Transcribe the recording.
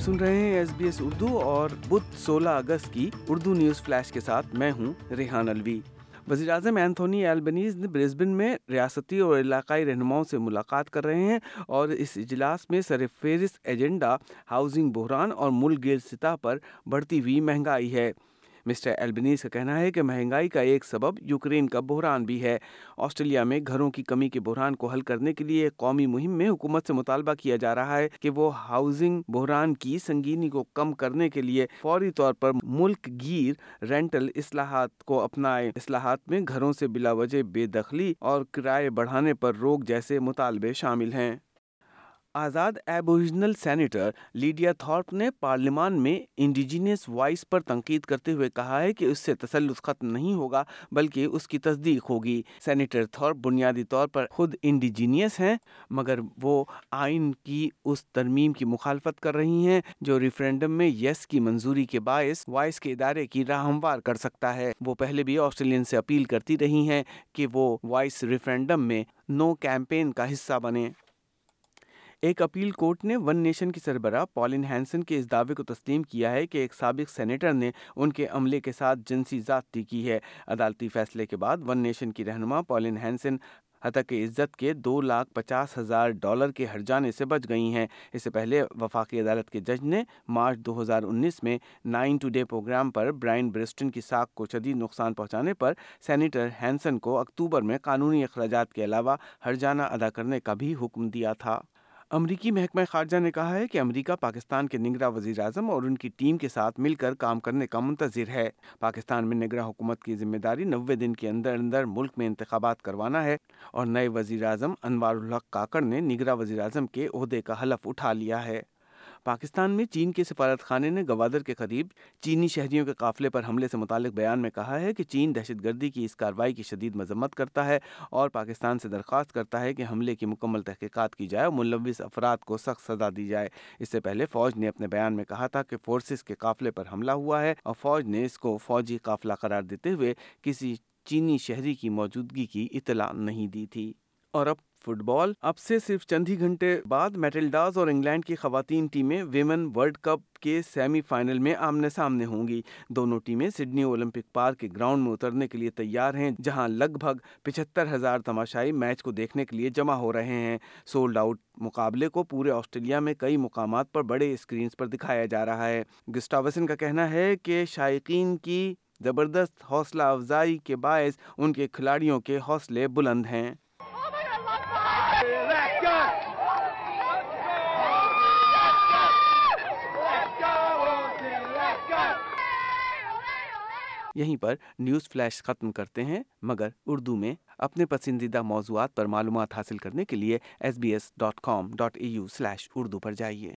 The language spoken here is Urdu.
آپ سن رہے ہیں ایس بی ایس اردو اور بدھ سولہ اگست کی اردو نیوز فلیش کے ساتھ میں ہوں ریحان الوی وزیر اعظم اینتھونی ایلبنیز نے برسبن میں ریاستی اور علاقائی رہنماؤں سے ملاقات کر رہے ہیں اور اس اجلاس میں سر فہرست ایجنڈا ہاؤسنگ بحران اور ملک گیر سطح پر بڑھتی ہوئی مہنگائی ہے۔ مسٹر ایلبنیز کا کہنا ہے کہ مہنگائی کا ایک سبب یوکرین کا بحران بھی ہے۔ آسٹریلیا میں گھروں کی کمی کے بحران کو حل کرنے کے لیے قومی مہم میں حکومت سے مطالبہ کیا جا رہا ہے کہ وہ ہاؤسنگ بحران کی سنگینی کو کم کرنے کے لیے فوری طور پر ملک گیر رینٹل اصلاحات کو اپنائے۔ اصلاحات میں گھروں سے بلا وجہ بے دخلی اور کرائے بڑھانے پر روک جیسے مطالبے شامل ہیں۔ آزاد ایبوریجنل سینیٹر لیڈیا تھارپ نے پارلیمان میں انڈیجینس وائس پر تنقید کرتے ہوئے کہا ہے کہ اس سے تسلط ختم نہیں ہوگا بلکہ اس کی تصدیق ہوگی۔ سینیٹر تھارپ بنیادی طور پر خود انڈیجینیس ہیں، مگر وہ آئین کی اس ترمیم کی مخالفت کر رہی ہیں جو ریفرینڈم میں یس کی منظوری کے باعث وائس کے ادارے کی راہ ہموار کر سکتا ہے۔ وہ پہلے بھی آسٹریلین سے اپیل کرتی رہی ہیں کہ وہ وائس ریفرینڈم میں نو کیمپین کا حصہ بنے ایک اپیل کورٹ نے ون نیشن کی سربراہ پالن ہینسن کے اس دعوے کو تسلیم کیا ہے کہ ایک سابق سینیٹر نے ان کے عملے کے ساتھ جنسی زیادتی کی ہے۔ عدالتی فیصلے کے بعد ون نیشن کی رہنما پالن ہینسن حتق عزت کے دو لاکھ پچاس ہزار ڈالر کے ہر جانے سے بچ گئی ہیں۔ اس سے پہلے وفاقی عدالت کے جج نے مارچ دو ہزار انیس میں نائن ٹو ڈے پروگرام پر برائن برسٹن کی ساکھ کو شدید نقصان پہنچانے پر سینیٹر ہینسن کو اکتوبر میں قانونی اخراجات کے علاوہ ہرجانہ ادا کرنے کا بھی حکم دیا تھا۔ امریکی محکمہ خارجہ نے کہا ہے کہ امریکہ پاکستان کے نگراں وزیر اعظم اور ان کی ٹیم کے ساتھ مل کر کام کرنے کا منتظر ہے۔ پاکستان میں نگرا حکومت کی ذمہ داری نوے دن کے اندر اندر ملک میں انتخابات کروانا ہے اور نئے وزیر اعظم انوار الحق کاکڑ نے نگراں وزیر اعظم کے عہدے کا حلف اٹھا لیا ہے۔ پاکستان میں چین کے سفارت خانے نے گوادر کے قریب چینی شہریوں کے قافلے پر حملے سے متعلق بیان میں کہا ہے کہ چین دہشت گردی کی اس کارروائی کی شدید مذمت کرتا ہے اور پاکستان سے درخواست کرتا ہے کہ حملے کی مکمل تحقیقات کی جائے اور ملوث افراد کو سخت سزا دی جائے۔ اس سے پہلے فوج نے اپنے بیان میں کہا تھا کہ فورسز کے قافلے پر حملہ ہوا ہے اور فوج نے اس کو فوجی قافلہ قرار دیتے ہوئے کسی چینی شہری کی موجودگی کی اطلاع نہیں دی تھی۔ اور اب فٹ بال۔ اب سے صرف چند ہی گھنٹے بعد میٹلڈاز اور انگلینڈ کی خواتین ٹیمیں ویمن ورلڈ کپ کے سیمی فائنل میں آمنے سامنے ہوں گی۔ دونوں ٹیمیں سڈنی اولمپک پارک کے گراؤنڈ میں اترنے کے لیے تیار ہیں، جہاں لگ بھگ پچہتر ہزار تماشائی میچ کو دیکھنے کے لیے جمع ہو رہے ہیں۔ سولڈ آؤٹ مقابلے کو پورے آسٹریلیا میں کئی مقامات پر بڑے اسکرینز پر دکھایا جا رہا ہے۔ گسٹاوسن کا کہنا ہے کہ شائقین کی زبردست حوصلہ افزائی کے باعث ان کے کھلاڑیوں کے حوصلے بلند ہیں۔ یہیں پر نیوز فلیش ختم کرتے ہیں، مگر اردو میں اپنے پسندیدہ موضوعات پر معلومات حاصل کرنے کے لیے S B S dot com dot A U slash Urdu پر جائیے۔